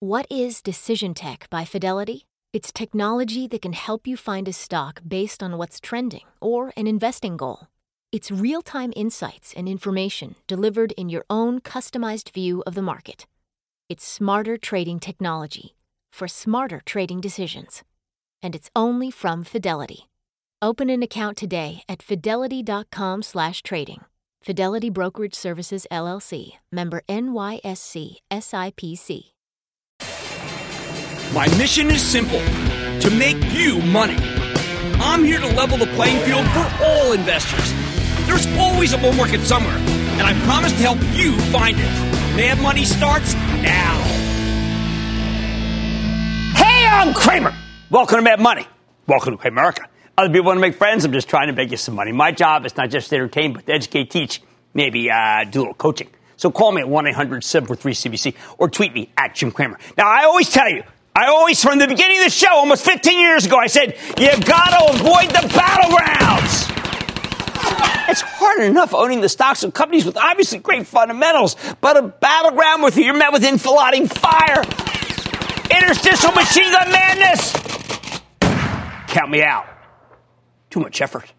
What is Decision Tech by Fidelity? It's technology that can help you find a stock based on what's trending or an investing goal. It's real time insights and information delivered in your own customized view of the market. It's smarter trading technology for smarter trading decisions. And it's only from Fidelity. Open an account today at fidelity.com/trading. Fidelity Brokerage Services LLC, member NYSE SIPC. My mission is simple to make you money. I'm here to level the playing field for all investors. There's always a bull market somewhere, and I promise to help you find it. Mad Money starts now. Hey, I'm Cramer. Welcome to Mad Money. Welcome to America. Other people want to make friends. I'm just trying to make you some money. My job is not just to entertain, but to educate, teach, maybe uh, do a little coaching. So call me at 1 800 743 CBC or tweet me at Jim Cramer. Now, I always tell you, I always, from the beginning of the show, almost 15 years ago, I said, you gotta avoid the battlegrounds. It's hard enough owning the stocks of companies with obviously great fundamentals, but a battleground with you're met with infiltrating fire, interstitial machine gun madness. Count me out. Too much effort.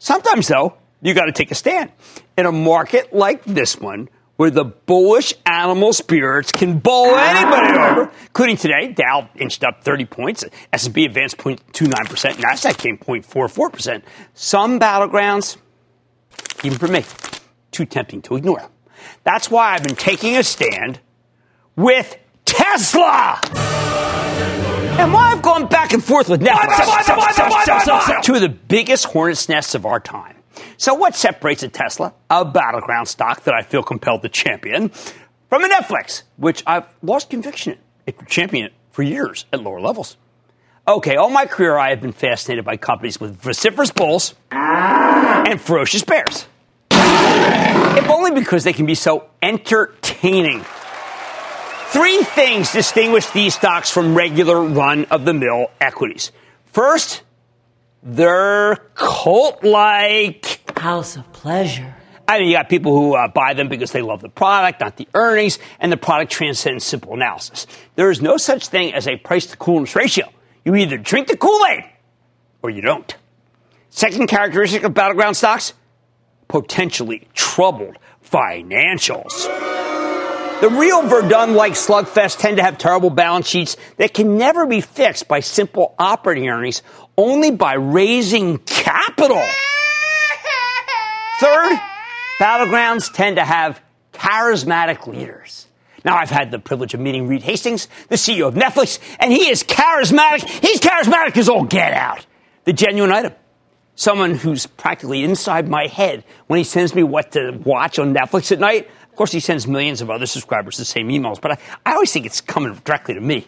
Sometimes, though, you got to take a stand. In a market like this one, where the bullish animal spirits can bowl anybody over, including today, Dow inched up 30 points, S&P advanced 0.29%, Nasdaq came 0.44%. Some battlegrounds, even for me, too tempting to ignore. That's why I've been taking a stand with Tesla. And why I've gone back and forth with Netflix, two of the biggest hornet's nests of our time. So, what separates a Tesla, a battleground stock that I feel compelled to champion, from a Netflix, which I've lost conviction in? It for years at lower levels. Okay, all my career I have been fascinated by companies with vociferous bulls and ferocious bears. If only because they can be so entertaining. Three things distinguish these stocks from regular run of the mill equities. First, they're cult like. House of pleasure. I mean, you got people who uh, buy them because they love the product, not the earnings, and the product transcends simple analysis. There is no such thing as a price to coolness ratio. You either drink the Kool Aid or you don't. Second characteristic of battleground stocks potentially troubled financials. The real Verdun like slugfest tend to have terrible balance sheets that can never be fixed by simple operating earnings, only by raising capital. Third, battlegrounds tend to have charismatic leaders. Now, I've had the privilege of meeting Reed Hastings, the CEO of Netflix, and he is charismatic. He's charismatic as all get out. The genuine item. Someone who's practically inside my head when he sends me what to watch on Netflix at night. Of course, he sends millions of other subscribers the same emails, but I, I always think it's coming directly to me.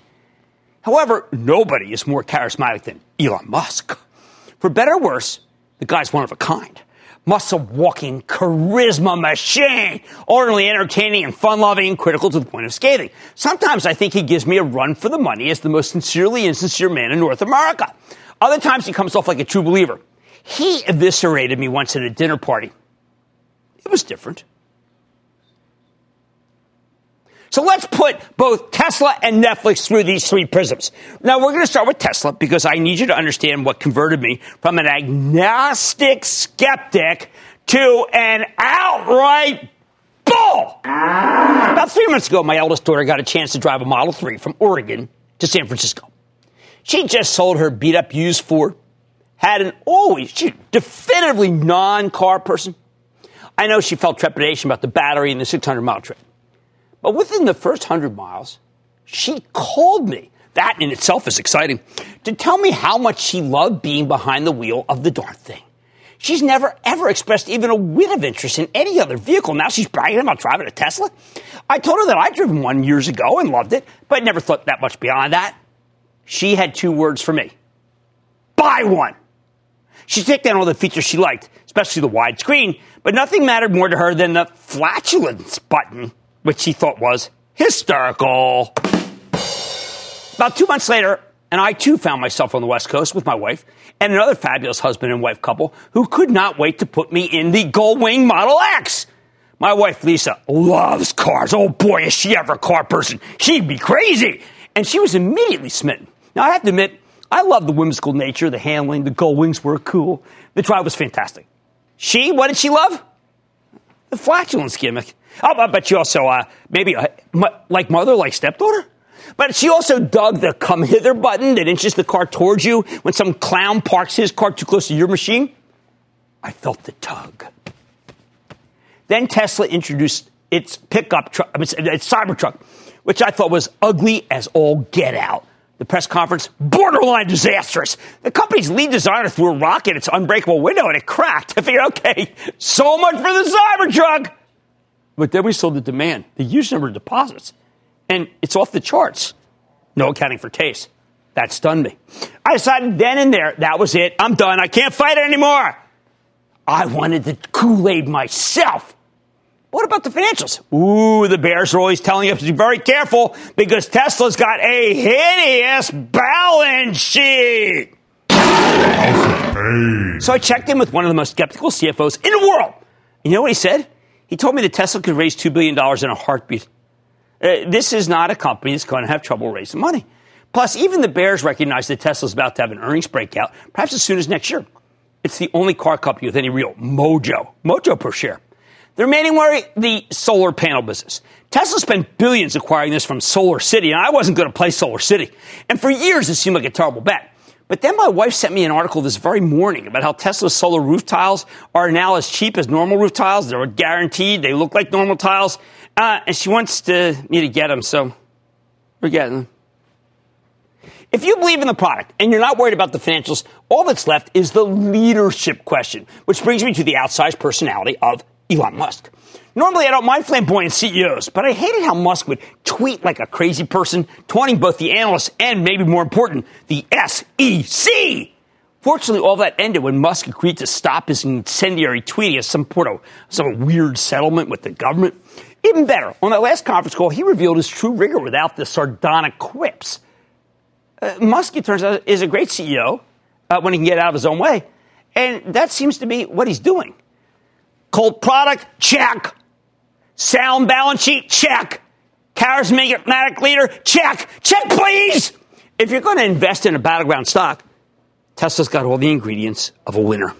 However, nobody is more charismatic than Elon Musk. For better or worse, the guy's one of a kind. Musk's a walking charisma machine, ordinarily entertaining and fun-loving and critical to the point of scathing. Sometimes I think he gives me a run for the money as the most sincerely insincere man in North America. Other times he comes off like a true believer. He eviscerated me once at a dinner party. It was different. So let's put both Tesla and Netflix through these three prisms. Now we're going to start with Tesla because I need you to understand what converted me from an agnostic skeptic to an outright bull. About three months ago, my eldest daughter got a chance to drive a Model 3 from Oregon to San Francisco. She just sold her beat up used Ford, had an always, she definitively non car person. I know she felt trepidation about the battery and the 600 mile trip. But within the first 100 miles, she called me. That in itself is exciting. To tell me how much she loved being behind the wheel of the darn thing. She's never ever expressed even a whit of interest in any other vehicle. Now she's bragging about driving a Tesla. I told her that I'd driven one years ago and loved it, but never thought that much beyond that. She had two words for me. Buy one. She took down all the features she liked, especially the widescreen, but nothing mattered more to her than the flatulence button which she thought was hysterical. About two months later, and I too found myself on the West Coast with my wife and another fabulous husband and wife couple who could not wait to put me in the Gullwing Model X. My wife, Lisa, loves cars. Oh boy, is she ever a car person. She'd be crazy. And she was immediately smitten. Now, I have to admit, I love the whimsical nature, the handling, the gull wings were cool. The drive was fantastic. She, what did she love? The flatulence gimmick. Oh, but she also, uh, maybe uh, like mother, like stepdaughter? But she also dug the come hither button that inches the car towards you when some clown parks his car too close to your machine. I felt the tug. Then Tesla introduced its pickup truck, I mean, its Cybertruck, which I thought was ugly as all get out. The press conference, borderline disastrous. The company's lead designer threw a rock at its unbreakable window and it cracked. I figured, okay, so much for the Cybertruck. But then we saw the demand, the huge number of deposits, and it's off the charts. No accounting for taste. That stunned me. I decided then and there, that was it. I'm done. I can't fight it anymore. I wanted the Kool Aid myself. What about the financials? Ooh, the bears are always telling us to be very careful because Tesla's got a hideous balance sheet. So I checked in with one of the most skeptical CFOs in the world. You know what he said? He told me that Tesla could raise $2 billion in a heartbeat. Uh, this is not a company that's going to have trouble raising money. Plus, even the bears recognize that Tesla's about to have an earnings breakout, perhaps as soon as next year. It's the only car company with any real mojo, mojo per share. The remaining worry, the solar panel business. Tesla spent billions acquiring this from Solar City, and I wasn't going to play Solar City. And for years, it seemed like a terrible bet. But then my wife sent me an article this very morning about how Tesla's solar roof tiles are now as cheap as normal roof tiles. They're guaranteed. They look like normal tiles. Uh, and she wants to, me to get them, so we're getting them. If you believe in the product and you're not worried about the financials, all that's left is the leadership question, which brings me to the outsized personality of Elon Musk. Normally, I don't mind flamboyant CEOs, but I hated how Musk would tweet like a crazy person, taunting both the analysts and, maybe more important, the SEC. Fortunately, all that ended when Musk agreed to stop his incendiary tweeting as some sort of some weird settlement with the government. Even better, on that last conference call, he revealed his true rigor without the sardonic quips. Uh, Musk, it turns out, is a great CEO uh, when he can get out of his own way, and that seems to be what he's doing. Cold product, check. Sound balance sheet, check. Charismatic leader, check. Check, please. If you're going to invest in a battleground stock, Tesla's got all the ingredients of a winner.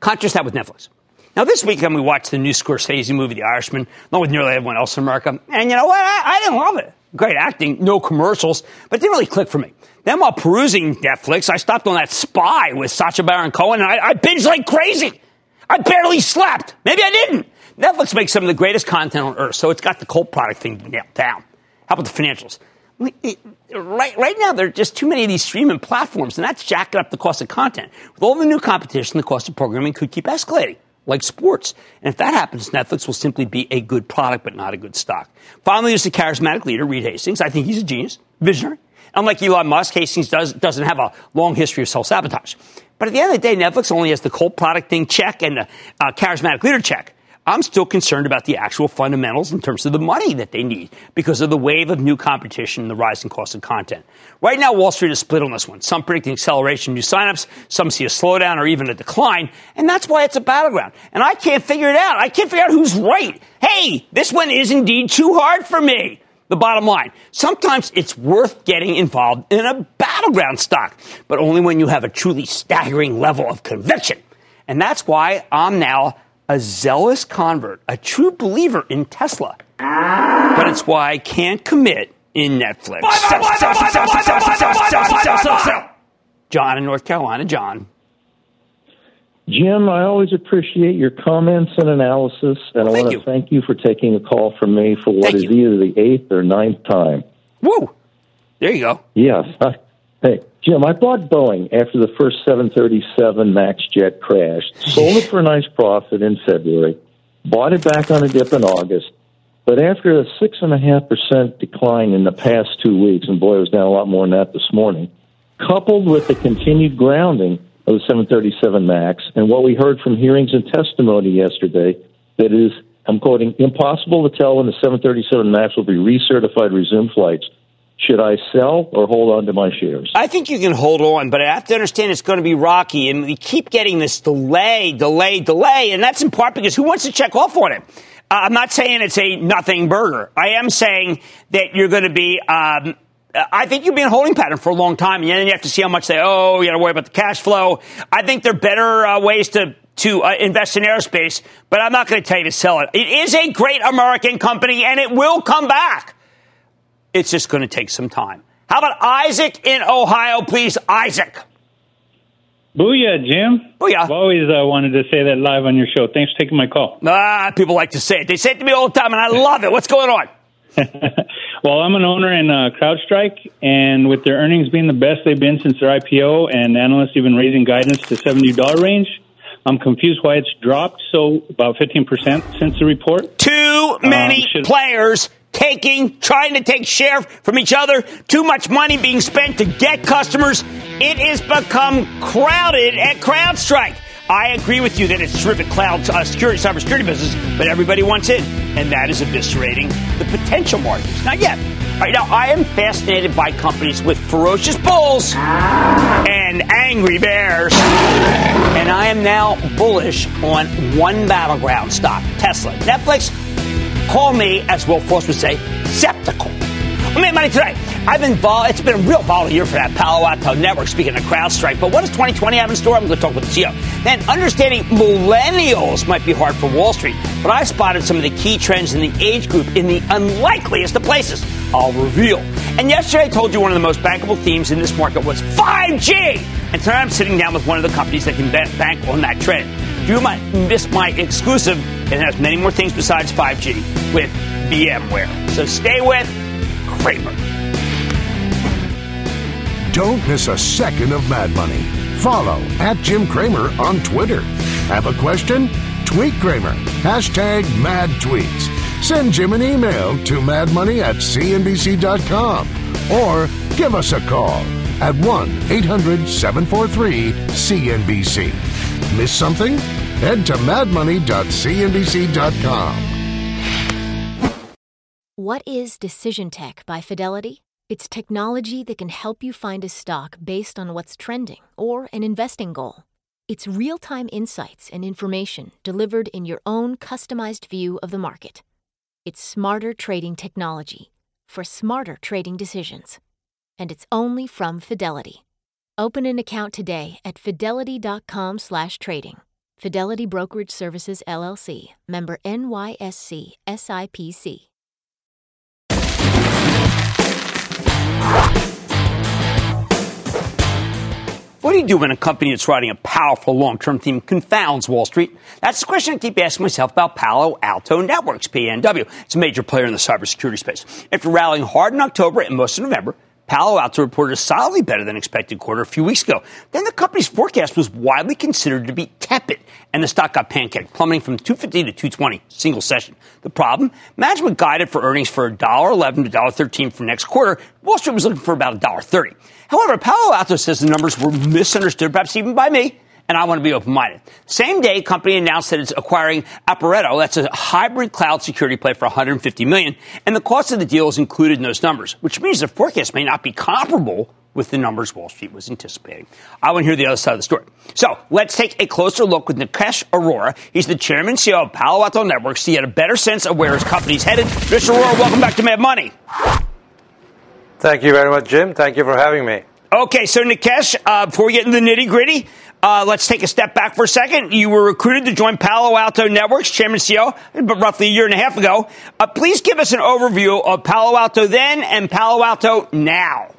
Contrast that with Netflix. Now, this weekend we watched the new Scorsese movie, The Irishman, along with nearly everyone else in America. And you know what? I, I didn't love it. Great acting, no commercials, but it didn't really click for me. Then while perusing Netflix, I stopped on that spy with Sacha Baron Cohen, and I, I binged like crazy. I barely slept. Maybe I didn't. Netflix makes some of the greatest content on earth, so it's got the cult product thing nailed down. How about the financials? Right, right now, there are just too many of these streaming platforms, and that's jacking up the cost of content. With all the new competition, the cost of programming could keep escalating, like sports. And if that happens, Netflix will simply be a good product, but not a good stock. Finally, there's the charismatic leader, Reed Hastings. I think he's a genius, visionary. Unlike Elon Musk, Hastings does, doesn't have a long history of self sabotage. But at the end of the day, Netflix only has the cult product thing check and the uh, charismatic leader check. I'm still concerned about the actual fundamentals in terms of the money that they need because of the wave of new competition and the rising cost of content. Right now, Wall Street is split on this one. Some predicting acceleration in new signups, some see a slowdown or even a decline, and that's why it's a battleground. And I can't figure it out. I can't figure out who's right. Hey, this one is indeed too hard for me the bottom line. Sometimes it's worth getting involved in a battleground stock, but only when you have a truly staggering level of conviction. And that's why I'm now a zealous convert, a true believer in Tesla. But it's why I can't commit in Netflix. John in North Carolina, John. Jim, I always appreciate your comments and analysis, and well, I want to thank you for taking a call from me for what thank is you. either the eighth or ninth time. Woo! There you go. Yes. Hey, Jim, I bought Boeing after the first 737 MAX jet crashed, sold it for a nice profit in February, bought it back on a dip in August, but after a 6.5% decline in the past two weeks, and boy, it was down a lot more than that this morning, coupled with the continued grounding of the 737 MAX, and what we heard from hearings and testimony yesterday, that is, I'm quoting, impossible to tell when the 737 MAX will be recertified, resume flights. Should I sell or hold on to my shares? I think you can hold on, but I have to understand it's going to be rocky. And we keep getting this delay, delay, delay. And that's in part because who wants to check off on it? Uh, I'm not saying it's a nothing burger. I am saying that you're going to be. Um, I think you've been a holding pattern for a long time, and then you have to see how much they owe. You got to worry about the cash flow. I think there are better uh, ways to to uh, invest in aerospace, but I'm not going to tell you to sell it. It is a great American company, and it will come back. It's just going to take some time. How about Isaac in Ohio, please? Isaac. Booyah, Jim. Booyah. I've always uh, wanted to say that live on your show. Thanks for taking my call. Ah, people like to say it. They say it to me all the time, and I love it. What's going on? well, I'm an owner in uh, CrowdStrike, and with their earnings being the best they've been since their IPO, and analysts even raising guidance to $70 range, I'm confused why it's dropped so about 15% since the report. Too many um, players taking, trying to take share from each other, too much money being spent to get customers. It has become crowded at CrowdStrike. I agree with you that it's a terrific cloud uh, security, cybersecurity business, but everybody wants in, and that is eviscerating the potential markets. Not yet. Right now, I am fascinated by companies with ferocious bulls and angry bears, and I am now bullish on one battleground stock, Tesla. Netflix Call me, as Will Force would say, skeptical. I made money today. I've been vol- it's been a real volatile year for that Palo Alto network, speaking of CrowdStrike. But what does 2020 have in store? I'm going to talk with the CEO. Then, understanding millennials might be hard for Wall Street, but I've spotted some of the key trends in the age group in the unlikeliest of places. I'll reveal. And yesterday I told you one of the most bankable themes in this market was 5G. And tonight I'm sitting down with one of the companies that can bank on that trend. You might miss my exclusive it has many more things besides 5G with VMware. So stay with Cramer. Don't miss a second of Mad Money. Follow at Jim Cramer on Twitter. Have a question? Tweet Cramer. Hashtag mad tweets. Send Jim an email to madmoney at cnbc.com or give us a call at 1 800 743 CNBC. Miss something? Head to madmoney.cnbc.com. What is Decision Tech by Fidelity? It's technology that can help you find a stock based on what's trending or an investing goal. It's real time insights and information delivered in your own customized view of the market. It's smarter trading technology for smarter trading decisions. And it's only from Fidelity. Open an account today at fidelity.com/trading. Fidelity Brokerage Services LLC, member NYSE SIPC. What do you do when a company that's riding a powerful long-term theme confounds Wall Street? That's the question I keep asking myself about Palo Alto Networks, PNW. It's a major player in the cybersecurity space. After rallying hard in October and most of November, Palo Alto reported a solidly better than expected quarter a few weeks ago. Then the company's forecast was widely considered to be tepid, and the stock got pancaked, plummeting from 250 to 220 single session. The problem? Management guided for earnings for $1.11 to $1.13 for next quarter. Wall Street was looking for about $1.30. However, Palo Alto says the numbers were misunderstood, perhaps even by me and I want to be open minded. Same day, company announced that it's acquiring Aporeto. That's a hybrid cloud security play for 150 million, and the cost of the deal is included in those numbers, which means the forecast may not be comparable with the numbers Wall Street was anticipating. I want to hear the other side of the story. So let's take a closer look with Nikesh Arora. He's the chairman and CEO of Palo Alto Networks to get a better sense of where his company's headed. Mr. Arora, welcome back to Mad Money. Thank you very much, Jim. Thank you for having me. Okay, so Nikesh, uh, before we get into the nitty gritty, uh, let's take a step back for a second. You were recruited to join Palo Alto Networks, Chairman CEO, but roughly a year and a half ago. Uh, please give us an overview of Palo Alto then and Palo Alto now.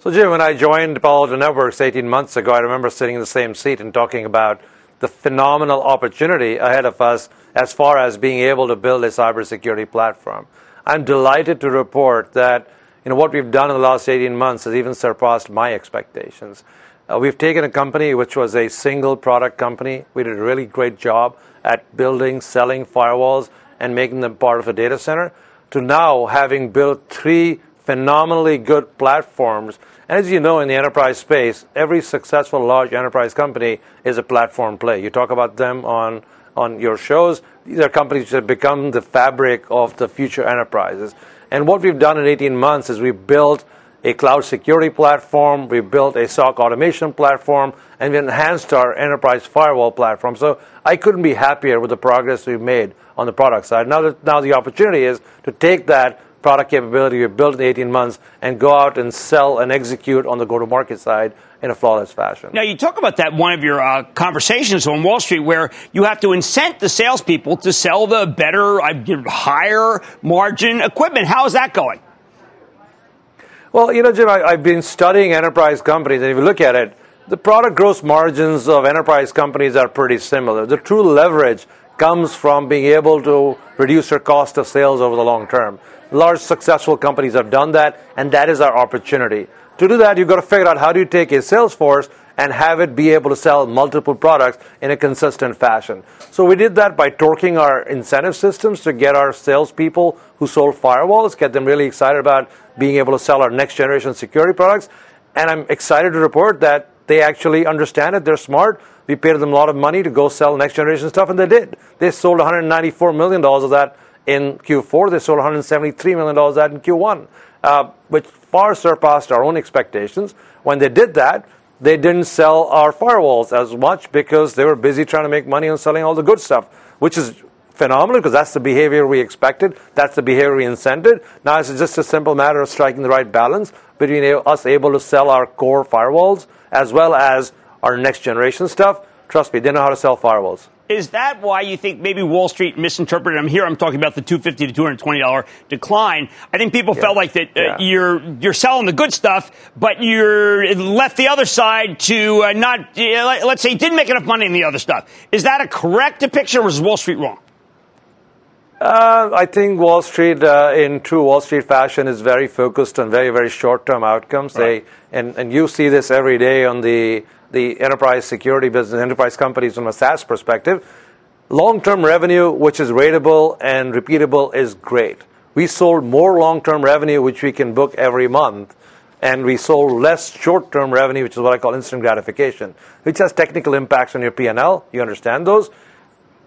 So, Jim, when I joined Palo Alto Networks 18 months ago, I remember sitting in the same seat and talking about the phenomenal opportunity ahead of us as far as being able to build a cybersecurity platform. I'm delighted to report that you know, what we've done in the last 18 months has even surpassed my expectations. Uh, we've taken a company which was a single product company. We did a really great job at building, selling firewalls, and making them part of a data center, to now having built three phenomenally good platforms. And as you know, in the enterprise space, every successful large enterprise company is a platform play. You talk about them on on your shows. These are companies that become the fabric of the future enterprises. And what we've done in 18 months is we've built a cloud security platform, we built a SOC automation platform, and we enhanced our enterprise firewall platform. So I couldn't be happier with the progress we've made on the product side. Now, that, now the opportunity is to take that product capability we built in 18 months and go out and sell and execute on the go-to-market side in a flawless fashion. Now, you talk about that one of your uh, conversations on Wall Street where you have to incent the salespeople to sell the better, uh, higher margin equipment. How is that going? Well, you know, Jim, I, have been studying enterprise companies, and if you look at it, the product gross margins of enterprise companies are pretty similar. The true leverage comes from being able to reduce your cost of sales over the long term. Large successful companies have done that, and that is our opportunity. To do that, you've got to figure out how do you take a sales force and have it be able to sell multiple products in a consistent fashion. So we did that by torquing our incentive systems to get our salespeople who sold firewalls, get them really excited about being able to sell our next generation security products. And I'm excited to report that they actually understand it. They're smart. We paid them a lot of money to go sell next generation stuff, and they did. They sold $194 million of that in Q4. They sold $173 million of that in Q1, uh, which far surpassed our own expectations. When they did that, they didn't sell our firewalls as much because they were busy trying to make money on selling all the good stuff, which is phenomenal because that's the behavior we expected. That's the behavior we incented. Now it's just a simple matter of striking the right balance between us able to sell our core firewalls as well as our next generation stuff. Trust me, they know how to sell firewalls. Is that why you think maybe Wall Street misinterpreted? I'm here. I'm talking about the 250 to 220 dollar decline. I think people yeah. felt like that uh, yeah. you're you're selling the good stuff, but you're left the other side to uh, not. Uh, let's say didn't make enough money in the other stuff. Is that a correct depiction, or was Wall Street wrong? Uh, I think Wall Street, uh, in true Wall Street fashion, is very focused on very, very short-term outcomes. Right. They and, and you see this every day on the the enterprise security business, enterprise companies from a SaaS perspective. Long-term revenue, which is ratable and repeatable, is great. We sold more long-term revenue, which we can book every month, and we sold less short-term revenue, which is what I call instant gratification, which has technical impacts on your P&L. You understand those?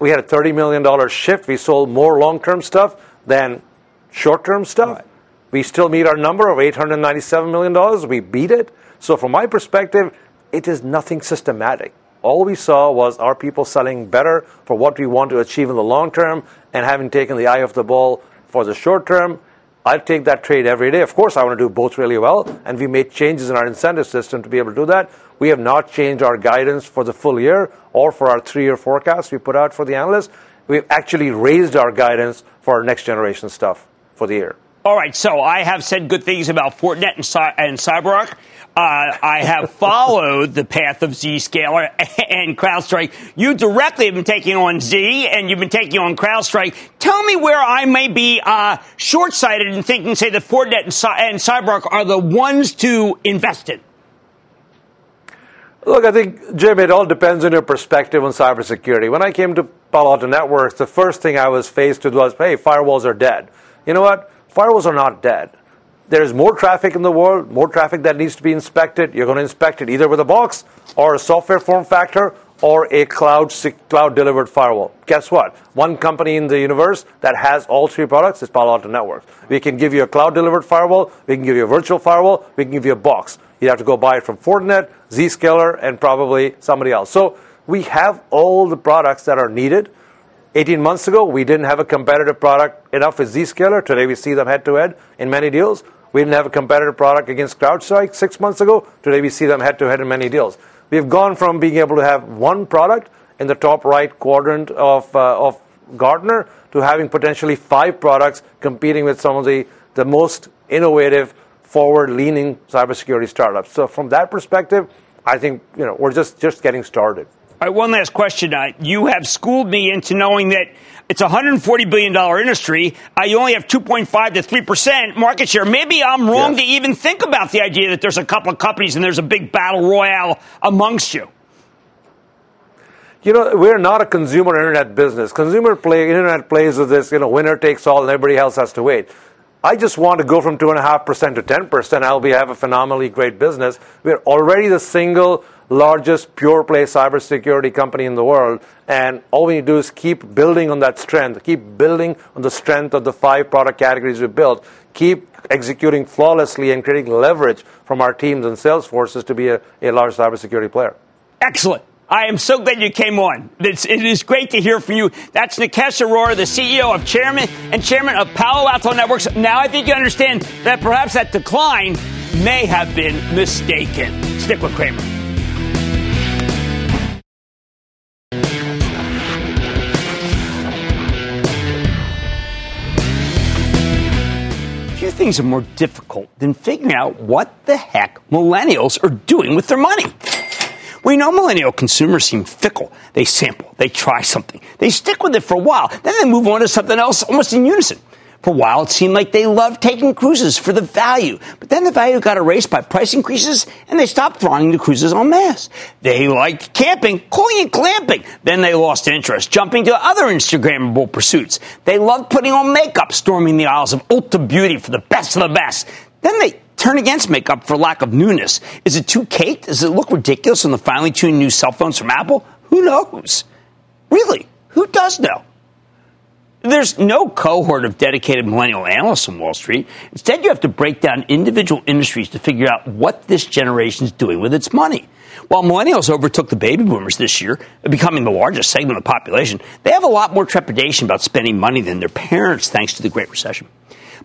we had a $30 million shift. We sold more long term stuff than short term stuff. Right. We still meet our number of $897 million. We beat it. So, from my perspective, it is nothing systematic. All we saw was our people selling better for what we want to achieve in the long term and having taken the eye off the ball for the short term. I take that trade every day. Of course, I want to do both really well, and we made changes in our incentive system to be able to do that. We have not changed our guidance for the full year or for our three year forecast we put out for the analysts. We've actually raised our guidance for our next generation stuff for the year. All right, so I have said good things about Fortinet and, Cy- and CyberArk. Uh, I have followed the path of Zscaler and CrowdStrike. You directly have been taking on Z, and you've been taking on CrowdStrike. Tell me where I may be uh, short-sighted in thinking, say, that Fortinet and, Cy- and CyberArk are the ones to invest in. Look, I think, Jim, it all depends on your perspective on cybersecurity. When I came to Palo Alto Networks, the first thing I was faced with was, hey, firewalls are dead. You know what? Firewalls are not dead. There's more traffic in the world, more traffic that needs to be inspected. You're going to inspect it either with a box or a software form factor or a cloud cloud delivered firewall. Guess what? One company in the universe that has all three products is Palo Alto Networks. We can give you a cloud delivered firewall, we can give you a virtual firewall, we can give you a box. You'd have to go buy it from Fortinet, Zscaler, and probably somebody else. So we have all the products that are needed 18 months ago, we didn't have a competitive product enough with Zscaler. Today, we see them head to head in many deals. We didn't have a competitive product against CrowdStrike six months ago. Today, we see them head to head in many deals. We've gone from being able to have one product in the top right quadrant of, uh, of Gartner to having potentially five products competing with some of the, the most innovative, forward leaning cybersecurity startups. So, from that perspective, I think you know, we're just, just getting started. All right, one last question. Uh, you have schooled me into knowing that it's a $140 billion industry. Uh, you only have 2.5 to 3% market share. Maybe I'm wrong yes. to even think about the idea that there's a couple of companies and there's a big battle royale amongst you. You know, we're not a consumer internet business. Consumer play, internet plays with this, you know, winner takes all and everybody else has to wait. I just want to go from 2.5% to 10%. I'll be have a phenomenally great business. We're already the single largest pure play cybersecurity company in the world. And all we need to do is keep building on that strength, keep building on the strength of the five product categories we built, keep executing flawlessly and creating leverage from our teams and sales forces to be a, a large cybersecurity player. Excellent. I am so glad you came on. It's, it is great to hear from you. That's Nikesh Arora, the CEO of Chairman and Chairman of Palo Alto Networks. Now I think you understand that perhaps that decline may have been mistaken. Stick with Cramer. Things are more difficult than figuring out what the heck millennials are doing with their money. We know millennial consumers seem fickle. They sample, they try something, they stick with it for a while, then they move on to something else almost in unison. For a while, it seemed like they loved taking cruises for the value, but then the value got erased by price increases, and they stopped thronging the cruises en masse. They liked camping, calling it glamping. Then they lost interest, jumping to other Instagrammable pursuits. They loved putting on makeup, storming the aisles of Ulta Beauty for the best of the best. Then they turn against makeup for lack of newness. Is it too caked? Does it look ridiculous on the finely tuned new cell phones from Apple? Who knows? Really, who does know? There's no cohort of dedicated millennial analysts on Wall Street. Instead, you have to break down individual industries to figure out what this generation is doing with its money. While millennials overtook the baby boomers this year, becoming the largest segment of the population, they have a lot more trepidation about spending money than their parents thanks to the Great Recession.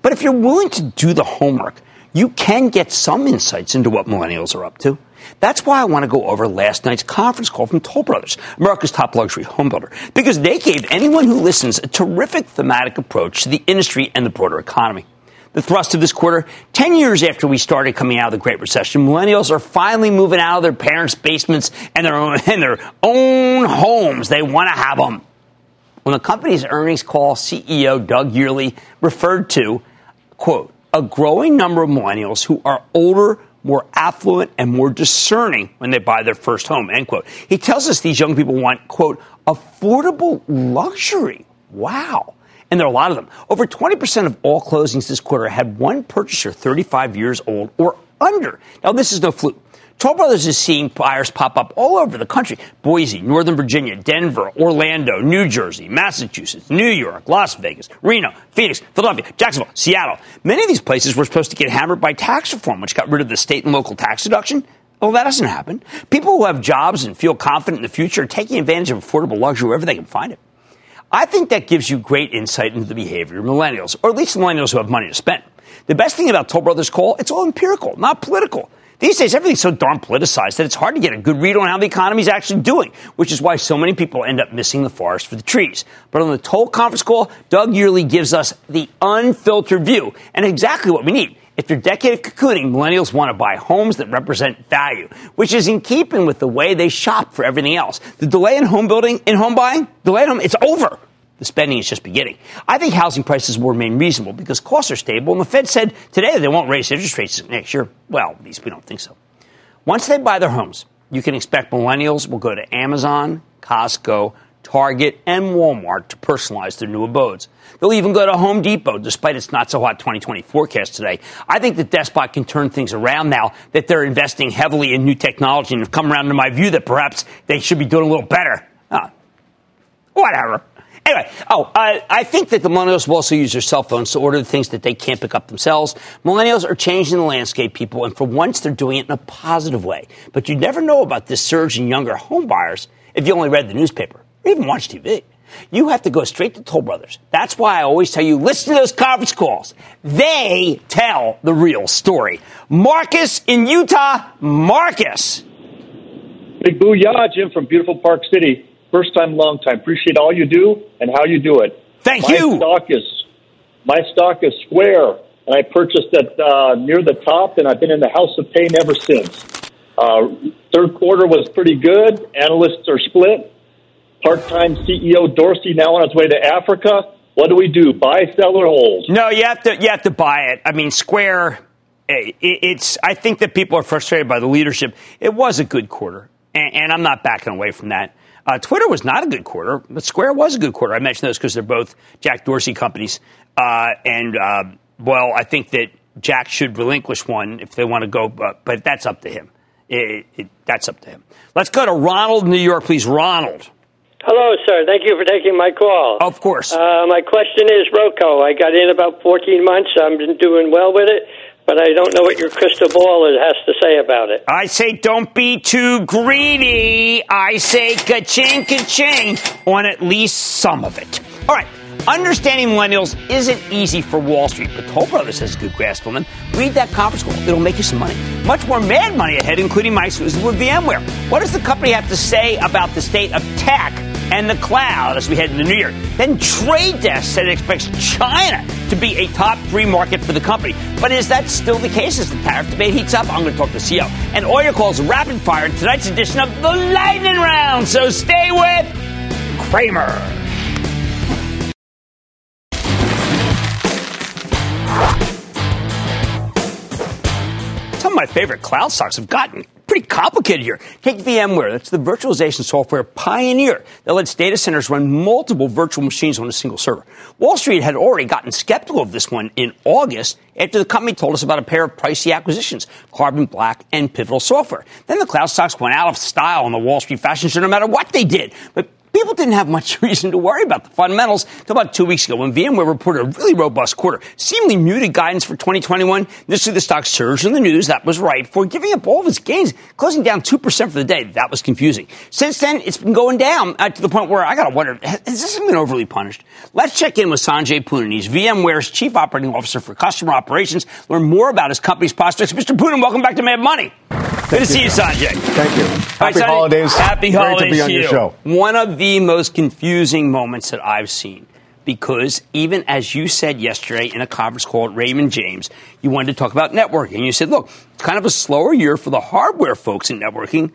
But if you're willing to do the homework, you can get some insights into what millennials are up to. That's why I want to go over last night's conference call from Toll Brothers, America's top luxury home builder, because they gave anyone who listens a terrific thematic approach to the industry and the broader economy. The thrust of this quarter 10 years after we started coming out of the Great Recession, millennials are finally moving out of their parents' basements and their own, and their own homes. They want to have them. When the company's earnings call, CEO Doug Yearley referred to, quote, a growing number of millennials who are older, more affluent, and more discerning when they buy their first home, end quote. He tells us these young people want, quote, affordable luxury. Wow. And there are a lot of them. Over 20% of all closings this quarter had one purchaser 35 years old or under. Now, this is no fluke. Toll Brothers is seeing buyers pop up all over the country Boise, Northern Virginia, Denver, Orlando, New Jersey, Massachusetts, New York, Las Vegas, Reno, Phoenix, Philadelphia, Jacksonville, Seattle. Many of these places were supposed to get hammered by tax reform, which got rid of the state and local tax deduction. Well, that doesn't happen. People who have jobs and feel confident in the future are taking advantage of affordable luxury wherever they can find it. I think that gives you great insight into the behavior of millennials, or at least millennials who have money to spend. The best thing about Toll Brothers Call, it's all empirical, not political. These days, everything's so darn politicized that it's hard to get a good read on how the economy is actually doing, which is why so many people end up missing the forest for the trees. But on the Toll conference call, Doug Yearley gives us the unfiltered view and exactly what we need. After a decade of cocooning, millennials want to buy homes that represent value, which is in keeping with the way they shop for everything else. The delay in home building, in home buying, delay in home, it's over. The spending is just beginning. I think housing prices will remain reasonable because costs are stable, and the Fed said today that they won't raise interest rates next year. Well, at least we don't think so. Once they buy their homes, you can expect millennials will go to Amazon, Costco, Target, and Walmart to personalize their new abodes. They'll even go to Home Depot, despite its not so hot 2020 forecast today. I think that Despot can turn things around now that they're investing heavily in new technology and have come around to my view that perhaps they should be doing a little better. Ah, whatever. Anyway, oh, uh, I think that the millennials will also use their cell phones to order the things that they can't pick up themselves. Millennials are changing the landscape, people, and for once they're doing it in a positive way. But you never know about this surge in younger home buyers if you only read the newspaper or even watch TV. You have to go straight to Toll Brothers. That's why I always tell you listen to those conference calls. They tell the real story. Marcus in Utah, Marcus. Big booyah, Jim from beautiful Park City. First time, long time. Appreciate all you do and how you do it. Thank my you. Stock is my stock is Square, and I purchased it uh, near the top, and I've been in the house of pain ever since. Uh, third quarter was pretty good. Analysts are split. Part-time CEO Dorsey now on his way to Africa. What do we do? Buy, sell, or hold? No, you have to. You have to buy it. I mean, Square. It's. I think that people are frustrated by the leadership. It was a good quarter, and, and I'm not backing away from that. Uh, Twitter was not a good quarter, but Square was a good quarter. I mentioned those because they're both Jack Dorsey companies. Uh, and, uh, well, I think that Jack should relinquish one if they want to go, but, but that's up to him. It, it, that's up to him. Let's go to Ronald in New York, please. Ronald. Hello, sir. Thank you for taking my call. Of course. Uh, my question is Roku. I got in about 14 months. I've been doing well with it, but I don't know what your crystal ball has to say about it. I say don't be too greedy. I say ka-ching, ka-ching on at least some of it. All right. Understanding millennials isn't easy for Wall Street, but Toll Brothers has a good grasp on them. Read that conference call. It'll make you some money. Much more mad money ahead, including my exclusive with VMware. What does the company have to say about the state of tech and the cloud as we head into New Year? Then Trade Desk said it expects China to be a top three market for the company. But is that still the case as the tariff debate heats up? I'm going to talk to CEO. And Oil calls rapid fire in tonight's edition of the Lightning Round. So stay with Cramer. my favorite cloud stocks have gotten pretty complicated here. Take VMware. That's the virtualization software pioneer that lets data centers run multiple virtual machines on a single server. Wall Street had already gotten skeptical of this one in August after the company told us about a pair of pricey acquisitions, Carbon Black and Pivotal Software. Then the cloud stocks went out of style on the Wall Street fashion show no matter what they did. But people didn't have much reason to worry about the fundamentals until about two weeks ago when VMware reported a really robust quarter, seemingly muted guidance for 2021. This is the stock surged in the news. That was right for giving up all of its gains, closing down 2% for the day. That was confusing. Since then, it's been going down uh, to the point where I got to wonder, has this been overly punished? Let's check in with Sanjay Poonen. He's VMware's Chief Operating Officer for Customer Operations. Learn more about his company's prospects. Mr. Poonen, welcome back to Mad Money. Good to see you, Sanjay. Thank you. Happy holidays. Happy Great holidays to be on your you. show. One of the most confusing moments that I've seen because even as you said yesterday in a conference call at Raymond James, you wanted to talk about networking. You said, look, it's kind of a slower year for the hardware folks in networking.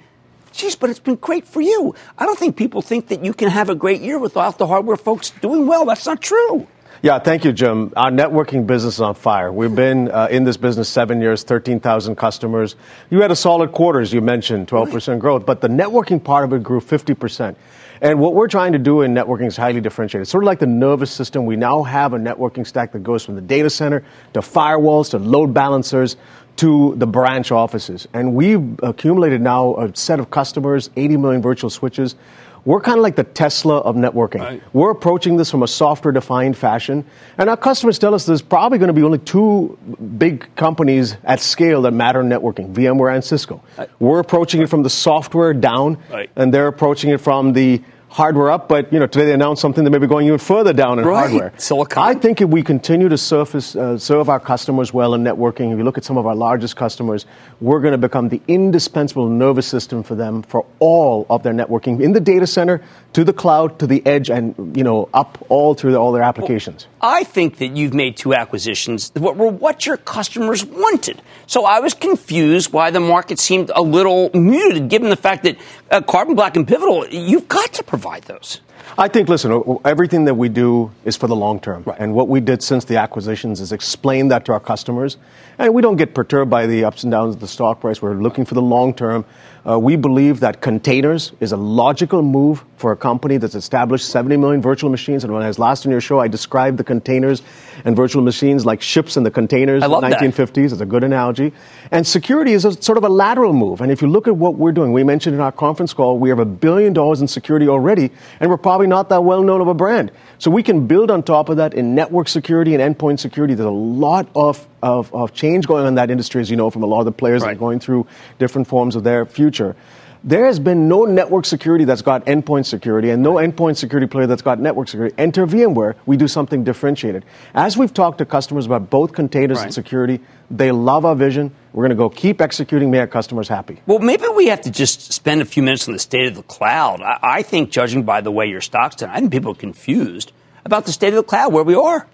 Geez, but it's been great for you. I don't think people think that you can have a great year without the hardware folks doing well. That's not true. Yeah, thank you, Jim. Our networking business is on fire. We've been uh, in this business seven years, 13,000 customers. You had a solid quarter, as you mentioned, 12% growth, but the networking part of it grew 50%. And what we're trying to do in networking is highly differentiated. Sort of like the nervous system, we now have a networking stack that goes from the data center to firewalls to load balancers to the branch offices. And we've accumulated now a set of customers, 80 million virtual switches. We're kind of like the Tesla of networking. We're approaching this from a software defined fashion. And our customers tell us there's probably going to be only two big companies at scale that matter in networking VMware and Cisco. We're approaching it from the software down, right. and they're approaching it from the hardware up, but you know today they announced something that may be going even further down in right. hardware. Silicon. I think if we continue to surface, uh, serve our customers well in networking, if you look at some of our largest customers, we're going to become the indispensable nervous system for them for all of their networking in the data center, to the cloud, to the edge, and you know up all through all their applications. Well, I think that you've made two acquisitions that were what your customers wanted. So I was confused why the market seemed a little muted, given the fact that uh, Carbon Black and Pivotal, you've got to provide those. I think, listen, everything that we do is for the long term. Right. And what we did since the acquisitions is explain that to our customers. And we don't get perturbed by the ups and downs of the stock price. We're looking for the long term. Uh, we believe that containers is a logical move for a company that's established 70 million virtual machines. And when I was last on your show, I described the containers and virtual machines like ships in the containers in the 1950s. That. It's a good analogy. And security is a, sort of a lateral move. And if you look at what we're doing, we mentioned in our conference call, we have a billion dollars in security already, and we're probably not that well known of a brand. So we can build on top of that in network security and endpoint security. There's a lot of, of, of change going on in that industry, as you know, from a lot of the players right. that are going through different forms of their future. There has been no network security that's got endpoint security and no endpoint security player that's got network security. Enter VMware, we do something differentiated. As we've talked to customers about both containers right. and security, they love our vision. We're going to go keep executing, make our customers happy. Well, maybe we have to just spend a few minutes on the state of the cloud. I, I think, judging by the way your stock's done, I think people are confused about the state of the cloud, where we are.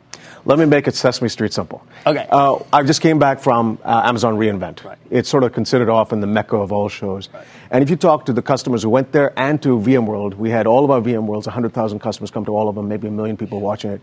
Let me make it Sesame Street simple. Okay. Uh, I just came back from uh, Amazon reInvent. Right. It's sort of considered often the mecca of all shows. Right. And if you talk to the customers who went there and to VMworld, we had all of our VMworlds, 100,000 customers come to all of them, maybe a million people watching it.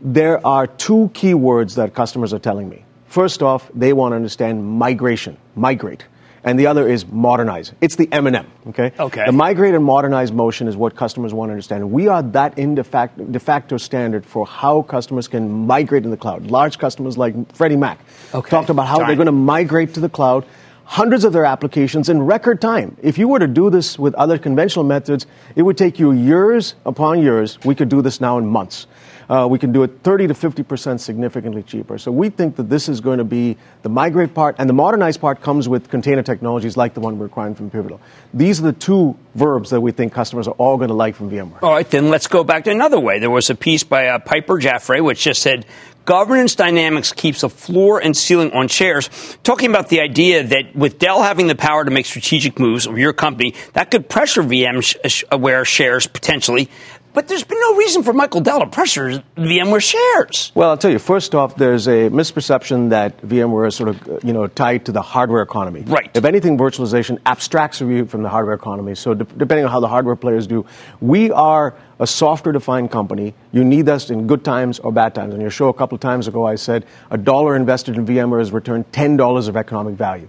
There are two key words that customers are telling me. First off, they want to understand migration, migrate and the other is modernize. It's the M&M, okay? Okay. The migrate and modernize motion is what customers want to understand. We are that in de facto, de facto standard for how customers can migrate in the cloud. Large customers like Freddie Mac okay. talked about how Giant. they're going to migrate to the cloud hundreds of their applications in record time. If you were to do this with other conventional methods, it would take you years upon years. We could do this now in months. Uh, we can do it 30 to 50 percent significantly cheaper. So we think that this is going to be the migrate part, and the modernize part comes with container technologies like the one we're acquiring from Pivotal. These are the two verbs that we think customers are all going to like from VMware. All right, then let's go back to another way. There was a piece by uh, Piper Jaffray which just said governance dynamics keeps a floor and ceiling on shares, talking about the idea that with Dell having the power to make strategic moves of your company, that could pressure VMware shares potentially. But there's been no reason for Michael Dell to pressure VMware shares. Well, I'll tell you. First off, there's a misperception that VMware is sort of, uh, you know, tied to the hardware economy. Right. If anything, virtualization abstracts you from the hardware economy. So, de- depending on how the hardware players do, we are a software-defined company. You need us in good times or bad times. On your show a couple of times ago, I said a dollar invested in VMware has returned ten dollars of economic value.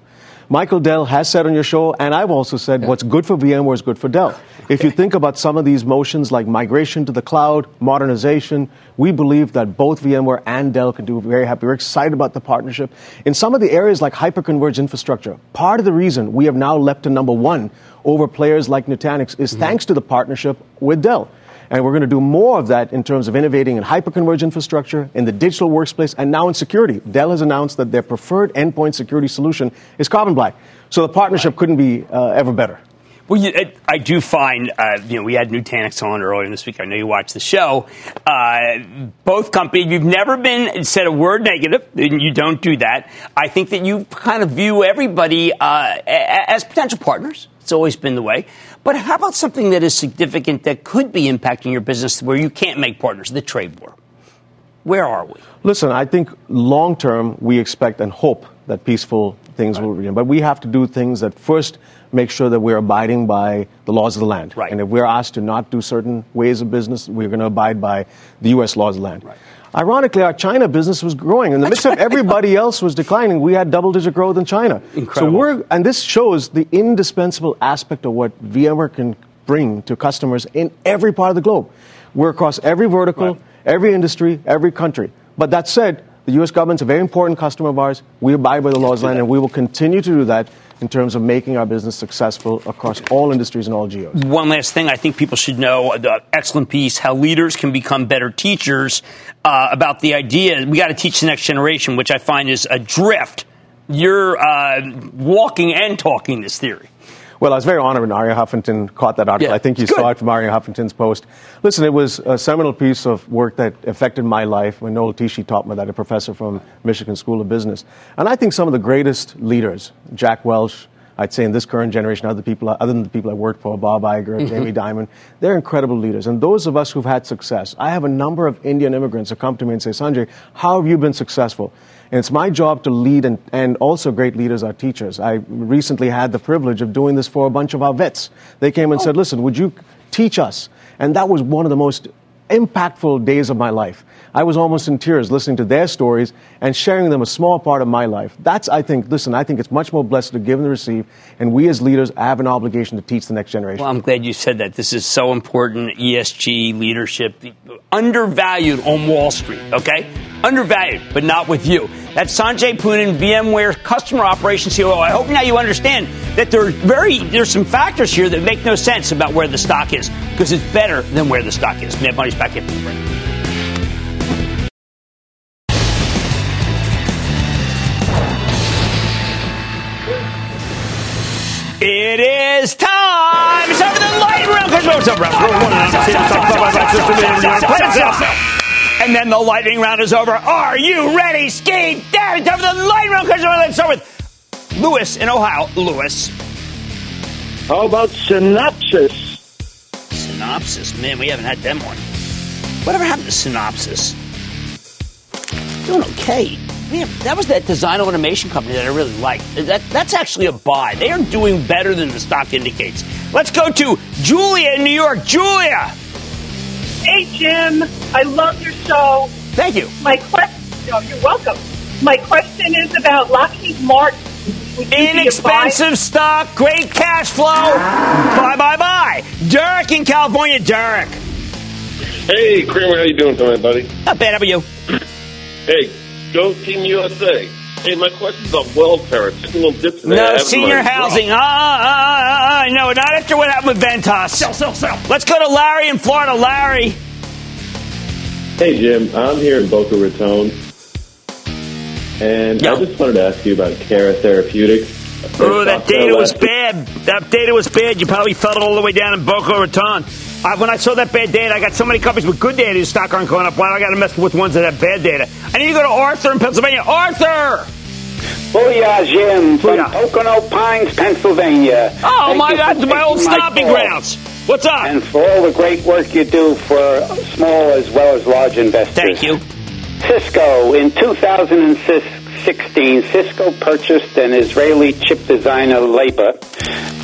Michael Dell has said on your show, and I've also said, what's good for VMware is good for Dell. If you think about some of these motions like migration to the cloud, modernization, we believe that both VMware and Dell can do very happy. We're excited about the partnership. In some of the areas like hyperconverged infrastructure, part of the reason we have now leapt to number one over players like Nutanix is mm-hmm. thanks to the partnership with Dell. And we're going to do more of that in terms of innovating in hyperconverged infrastructure, in the digital workspace, and now in security. Dell has announced that their preferred endpoint security solution is Carbon Black. So the partnership couldn't be uh, ever better. Well, you, I do find, uh, you know, we had Nutanix on earlier this week. I know you watched the show. Uh, both companies, you've never been said a word negative, and you don't do that. I think that you kind of view everybody uh, as potential partners. It's always been the way. But how about something that is significant that could be impacting your business where you can't make partners? The trade war. Where are we? Listen, I think long term we expect and hope that peaceful things right. will. But we have to do things that first make sure that we're abiding by the laws of the land. Right. And if we're asked to not do certain ways of business, we're going to abide by the U.S. laws of the land. Right. Ironically, our China business was growing. In the midst of everybody else was declining, we had double digit growth in China. Incredible. So we're, and this shows the indispensable aspect of what VMware can bring to customers in every part of the globe. We're across every vertical, right. every industry, every country. But that said, the U.S. government's a very important customer of ours. We abide by the laws of land, and we will continue to do that in terms of making our business successful across all industries and all geos. One last thing I think people should know the excellent piece how leaders can become better teachers uh, about the idea we got to teach the next generation, which I find is a drift. You're uh, walking and talking this theory. Well, I was very honored when Arianna Huffington caught that article. Yeah, I think you saw it from Arianna Huffington's post. Listen, it was a seminal piece of work that affected my life when Noel Tichy taught me that, a professor from Michigan School of Business. And I think some of the greatest leaders, Jack Welch, I'd say in this current generation, other people, other than the people I worked for, Bob Iger, mm-hmm. Jamie Dimon, they're incredible leaders. And those of us who've had success, I have a number of Indian immigrants who come to me and say, Sanjay, how have you been successful? And it's my job to lead, and, and also great leaders are teachers. I recently had the privilege of doing this for a bunch of our vets. They came and oh. said, listen, would you teach us? And that was one of the most impactful days of my life. I was almost in tears listening to their stories and sharing them a small part of my life. That's, I think, listen, I think it's much more blessed to give and receive, and we as leaders have an obligation to teach the next generation. Well, I'm glad you said that. This is so important. ESG, leadership, undervalued on Wall Street, okay? Undervalued, but not with you. That's Sanjay Poonen, VMware Customer Operations COO. I hope now you understand that there very there's some factors here that make no sense about where the stock is because it's better than where the stock is. Mad Money's back in the. It is time. It's time for the light round. And then the lightning round is over. Are you ready, Ski Daddy? Time for the lightning round. Let's start with Lewis in Ohio. Lewis. How about Synopsys? Synopsys? Man, we haven't had them one. Whatever happened to Synopsys? Doing okay. Man, that was that design automation company that I really liked. That, that's actually a buy. They are doing better than the stock indicates. Let's go to Julia in New York. Julia. Hey, Jim. I love your show. Thank you. My question. Oh, you're welcome. My question is about Lockheed Martin. Inexpensive stock, great cash flow. bye, bye, bye. Derek in California. Derek. Hey, Cramer, how you doing tonight, buddy? Not bad. How about you? Hey, Go Team USA. Hey, my question's is about welfare. It's a little different. No, senior housing. Ah, ah, ah, ah, no, not after what happened with Ventas. Sell, sell, sell. Let's go to Larry in Florida. Larry. Hey, Jim. I'm here in Boca Raton. And I just wanted to ask you about Cara Therapeutics. Oh, that data was bad. That data was bad. You probably felt it all the way down in Boca Raton. I, when I saw that bad data, I got so many companies with good data whose stock aren't going up. Why do I got to mess with ones that have bad data? I need to go to Arthur in Pennsylvania. Arthur! Booyah, Jim, from Pocono Pines, Pennsylvania. Oh, Thank my God, my old taking my stomping call. grounds. What's up? And for all the great work you do for small as well as large investors. Thank you. Cisco, in 2016, Cisco purchased an Israeli chip designer Leaba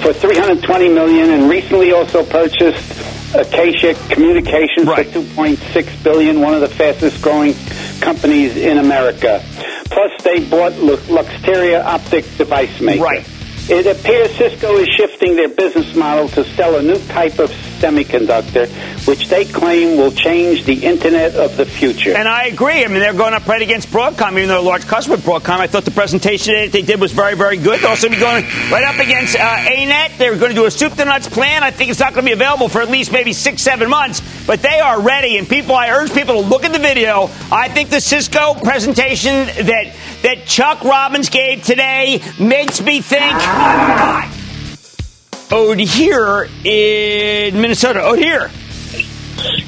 for 320 million and recently also purchased Acacia Communications for 2.6 billion, one of the fastest growing companies in America. Plus, they bought Lu- Luxtera Optic Device Maker. Right. It appears Cisco is shifting their business model to sell a new type of semiconductor, which they claim will change the Internet of the future. And I agree. I mean, they're going up right against Broadcom, even though a large customer Broadcom. I thought the presentation that they did was very, very good. They'll also be going right up against uh, ANET. They're going to do a soup to nuts plan. I think it's not going to be available for at least maybe six, seven months, but they are ready. And people, I urge people to look at the video. I think the Cisco presentation that that Chuck Robbins gave today makes me think. Oh, here in Minnesota. Oh, here.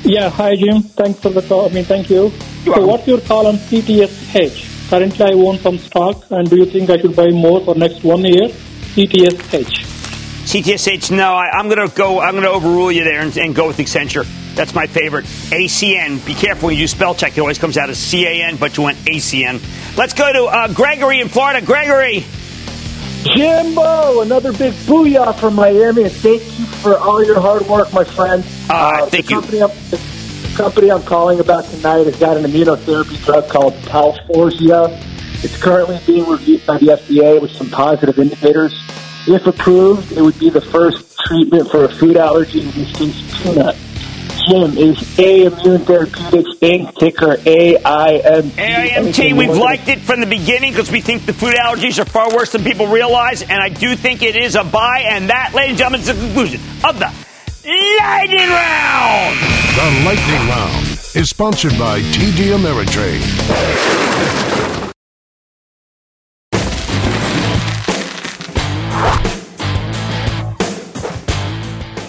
Yeah, hi Jim. Thanks for the call. I mean, thank you. so, what's your call on CTSH? Currently, I own some stock, and do you think I should buy more for next one year? CTSH. CTSH, no, I, I'm going to go. I'm going to overrule you there and, and go with Accenture. That's my favorite. ACN. Be careful when you use spell check. It always comes out as CAN, but you went ACN. Let's go to uh, Gregory in Florida. Gregory. Jimbo, another big booyah from Miami, and thank you for all your hard work, my friend. Uh, thank the you. Company I'm, the company I'm calling about tonight has got an immunotherapy drug called Palforzia. It's currently being reviewed by the FDA with some positive indicators. If approved, it would be the first treatment for a food allergy, in this case, tuna. Jim is Aimmune Therapeutics Inc. Ticker AIMT. AIMT, we've liked it from the beginning because we think the food allergies are far worse than people realize, and I do think it is a buy. And that, ladies and gentlemen, is the conclusion of the Lightning Round. The Lightning Round is sponsored by TD Ameritrade.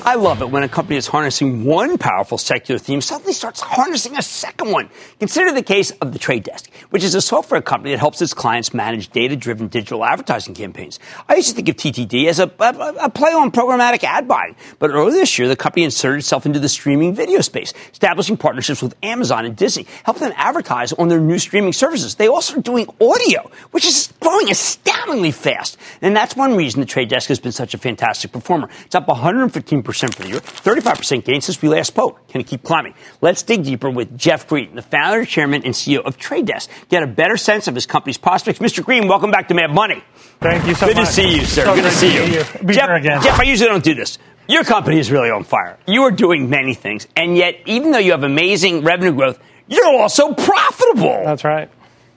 I love it when a company is harnessing one powerful secular theme suddenly starts harnessing a second one. Consider the case of the Trade Desk, which is a software company that helps its clients manage data-driven digital advertising campaigns. I used to think of TTD as a, a, a play on programmatic ad buying, but earlier this year, the company inserted itself into the streaming video space, establishing partnerships with Amazon and Disney, helping them advertise on their new streaming services. They also are doing audio, which is growing astoundingly fast. And that's one reason the Trade Desk has been such a fantastic performer. It's up 115% for the year, 35% gain since we last spoke. Can it keep climbing? Let's dig deeper with Jeff Green, the founder, chairman, and CEO of Trade Desk. Get a better sense of his company's prospects. Mr. Green, welcome back to Mad Money. Thank you so Good much. Good to see you, sir. So Good to see to you. you. Be Jeff, here again. Jeff, I usually don't do this. Your company is really on fire. You are doing many things, and yet, even though you have amazing revenue growth, you're also profitable. That's right.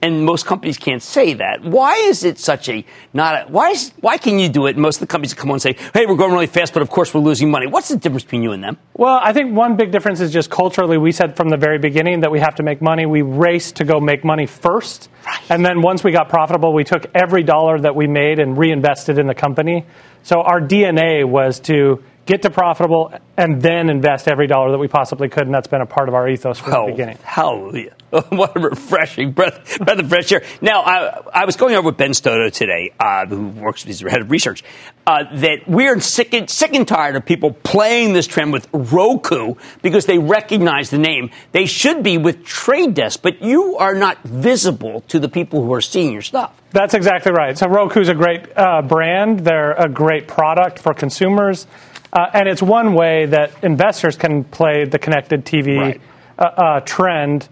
And most companies can't say that. Why is it such a not? A, why is why can you do it? Most of the companies come on and say, "Hey, we're growing really fast, but of course we're losing money." What's the difference between you and them? Well, I think one big difference is just culturally. We said from the very beginning that we have to make money. We raced to go make money first. And then once we got profitable, we took every dollar that we made and reinvested in the company. So our DNA was to get to profitable and then invest every dollar that we possibly could. And that's been a part of our ethos from Oh, the beginning. Hallelujah. what a refreshing breath, breath of fresh air. Now, I, I was going over with Ben Stoto today, uh, who works, he's the head of research, uh, that we're sick and, sick and tired of people playing this trend with Roku because they recognize the name. They should be with Trade Desk, but you are not visible to the people who are seeing your stuff. That's exactly right. So Roku's a great uh, brand. They're a great product for consumers. Uh, and it's one way that investors can play the connected TV uh, uh, trend.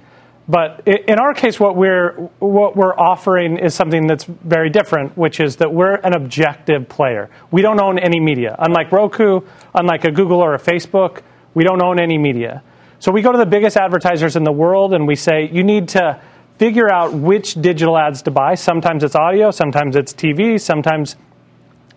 But in our case, what we're what we're offering is something that's very different, which is that we're an objective player. We don't own any media, unlike Roku, unlike a Google or a Facebook. We don't own any media. So we go to the biggest advertisers in the world and we say, you need to figure out which digital ads to buy. Sometimes it's audio, sometimes it's TV, sometimes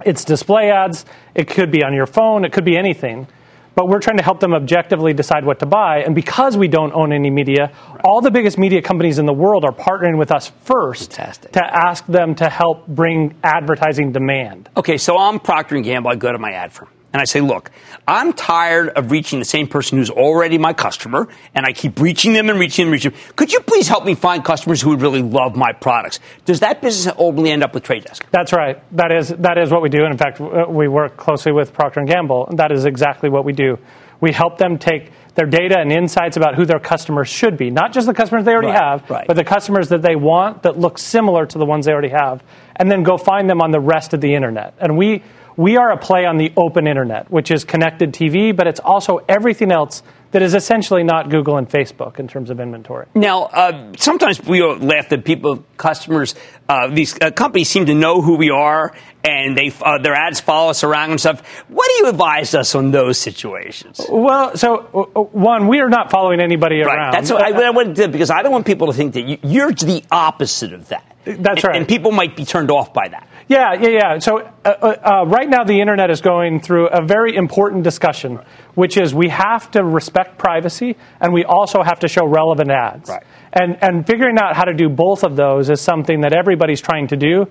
it's display ads. It could be on your phone, it could be anything. But we're trying to help them objectively decide what to buy. And because we don't own any media, all the biggest media companies in the world are partnering with us first Fantastic. to ask them to help bring advertising demand. Okay, so I'm Procter Gamble. I go to my ad firm and I say, "Look, I'm tired of reaching the same person who's already my customer, and I keep reaching them and reaching them and reaching them. Could you please help me find customers who would really love my products?" Does that business ultimately end up with Trade Desk? That's right. That is that is what we do. And in fact, uh, we work closely with Procter and Gamble. That is exactly what we do. We help them take their data and insights about who their customers should be, not just the customers they already Right, have, right. but the customers that they want that look similar to the ones they already have, and then go find them on the rest of the internet. And we we are a play on the open internet, which is connected TV, but it's also everything else that is essentially not Google and Facebook in terms of inventory. Now, uh, sometimes we laugh that people, customers, uh, these uh, companies seem to know who we are, and they uh, their ads follow us around and stuff. What do you advise us on those situations? Well, so uh, one, we are not following anybody Right. around. That's what I, I wanted to do because I don't want people to think that you, you're the opposite of that. That's And- right. And people might be turned off by that. Yeah, yeah, yeah. So uh, uh, uh, right now, the internet is going through a very important discussion, which is we have to respect privacy and we also have to show relevant ads. Right. And and figuring out how to do both of those is something that everybody's trying to do.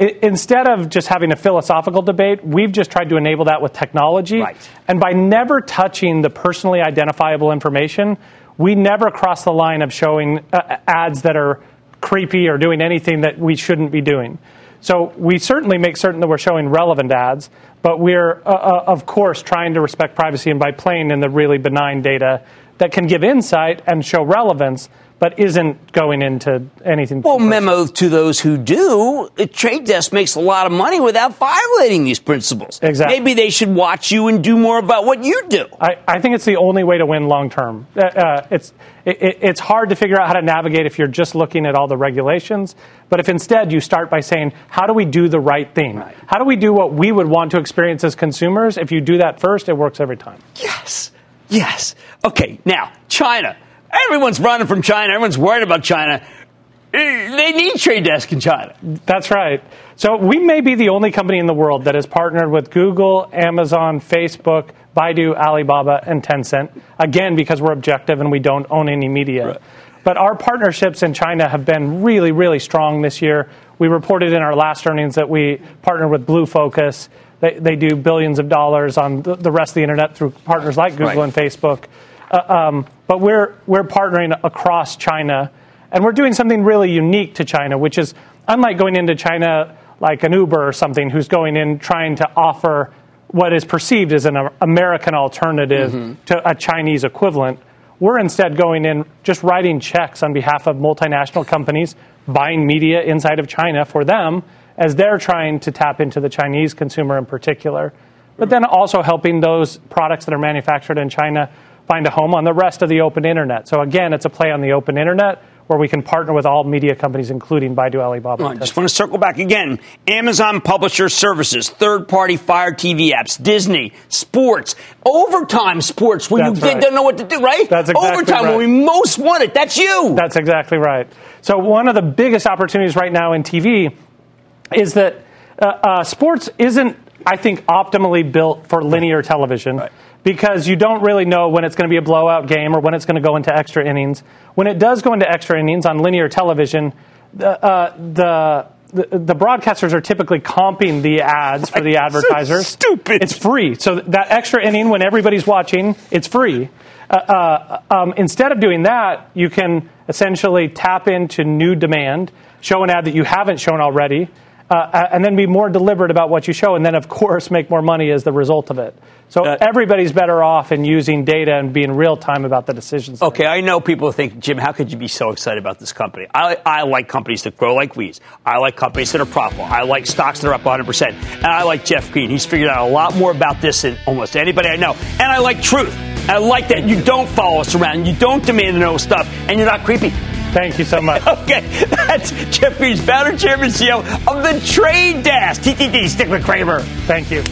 I, instead of just having a philosophical debate, we've just tried to enable that with technology. Right. And by never touching the personally identifiable information, we never cross the line of showing uh, ads that are creepy or doing anything that we shouldn't be doing. So we certainly make certain that we're showing relevant ads, but we're, uh, uh, of course, trying to respect privacy and by playing in the really benign data that can give insight and show relevance, but isn't going into anything. Well, memo to those who do, the Trade Desk makes a lot of money without violating these principles. Exactly. Maybe they should watch you and do more about what you do. I, I think it's the only way to win long term. Uh, uh, it's it, it- it's hard to figure out how to navigate if you're just looking at all the regulations. But if instead you start by saying, how do we do the right thing? How do we do what we would want to experience as consumers? If you do that first, it works every time. Yes. Yes. Okay, now, China. Everyone's running from China. Everyone's worried about China. Eh, They need Trade Desk in China. That's right. So we may be the only company in the world that has partnered with Google, Amazon, Facebook, Baidu, Alibaba, and Tencent. Again, because we're objective and we don't own any media. But our partnerships in China have been really, really strong this year. We reported in our last earnings that we partnered with Blue Focus. They, they do billions of dollars on the, the rest of the internet through partners like Google Right. and Facebook. Uh, um, but we're, we're partnering across China, and we're doing something really unique to China, which is unlike going into China like an Uber or something who's going in trying to offer what is perceived as an American alternative to a Chinese equivalent. We're instead going in just writing checks on behalf of multinational companies, buying media inside of China for them as they're trying to tap into the Chinese consumer in particular, but then also helping those products that are manufactured in China find a home on the rest of the open internet. So again, it's a play on the open internet where we can partner with all media companies, including Baidu, Alibaba. I just want to circle back again. Amazon Publisher Services, third party Fire TV apps, Disney, sports, overtime sports when That's you right. don't know what to do, right? That's exactly overtime right. when we most want it. That's you. That's exactly right. So one of the biggest opportunities right now in TV is that uh, uh, sports isn't, I think, optimally built for linear television. Because you don't really know when it's going to be a blowout game or when it's going to go into extra innings. When it does go into extra innings on linear television, the, uh, the the, broadcasters are typically comping the ads for the advertisers. stupid. It's free. So that extra inning, when everybody's watching, it's free. Uh, uh, um, instead of doing that, you can essentially tap into new demand, show an ad that you haven't shown already, uh, uh, and then be more deliberate about what you show, and then, of course, make more money as the result of it. So everybody's better off in using data and being real time about the decisions. Okay, I know people think, Jim, how could you be so excited about this company? I, I like companies that grow like weeds. I like companies that are profitable. I like stocks that are up 100%. And I like Jeff Green. He's figured out a lot more about this than almost anybody I know. And I like truth. I like that you don't follow us around, you don't demand to know stuff, and you're not creepy. Thank you so much. okay, that's Jeff Green's founder, chairman, CEO of the Trade Desk. TTD, stick with Cramer. Thank you.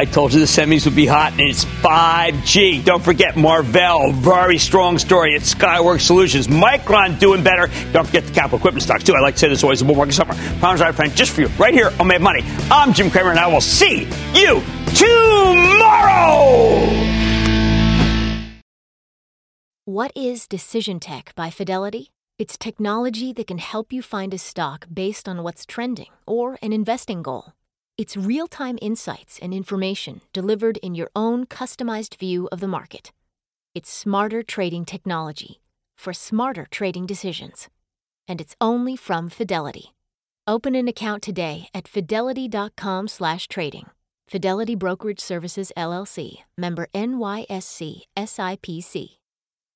I told you the semis would be hot, and it's 5G. Don't forget Marvell, very strong story at Skyworks Solutions. Micron doing better. Don't forget the capital equipment stocks, too. I like to say this always a bull market summer. Promise right, friend, just for you, right here on Mad Money. I'm Jim Cramer, and I will see you tomorrow. What is Decision Tech by Fidelity? It's technology that can help you find a stock based on what's trending or an investing goal. It's real time insights and information delivered in your own customized view of the market. It's smarter trading technology for smarter trading decisions. And it's only from Fidelity. Open an account today at fidelity.com/trading. Fidelity Brokerage Services LLC, member NYSE SIPC.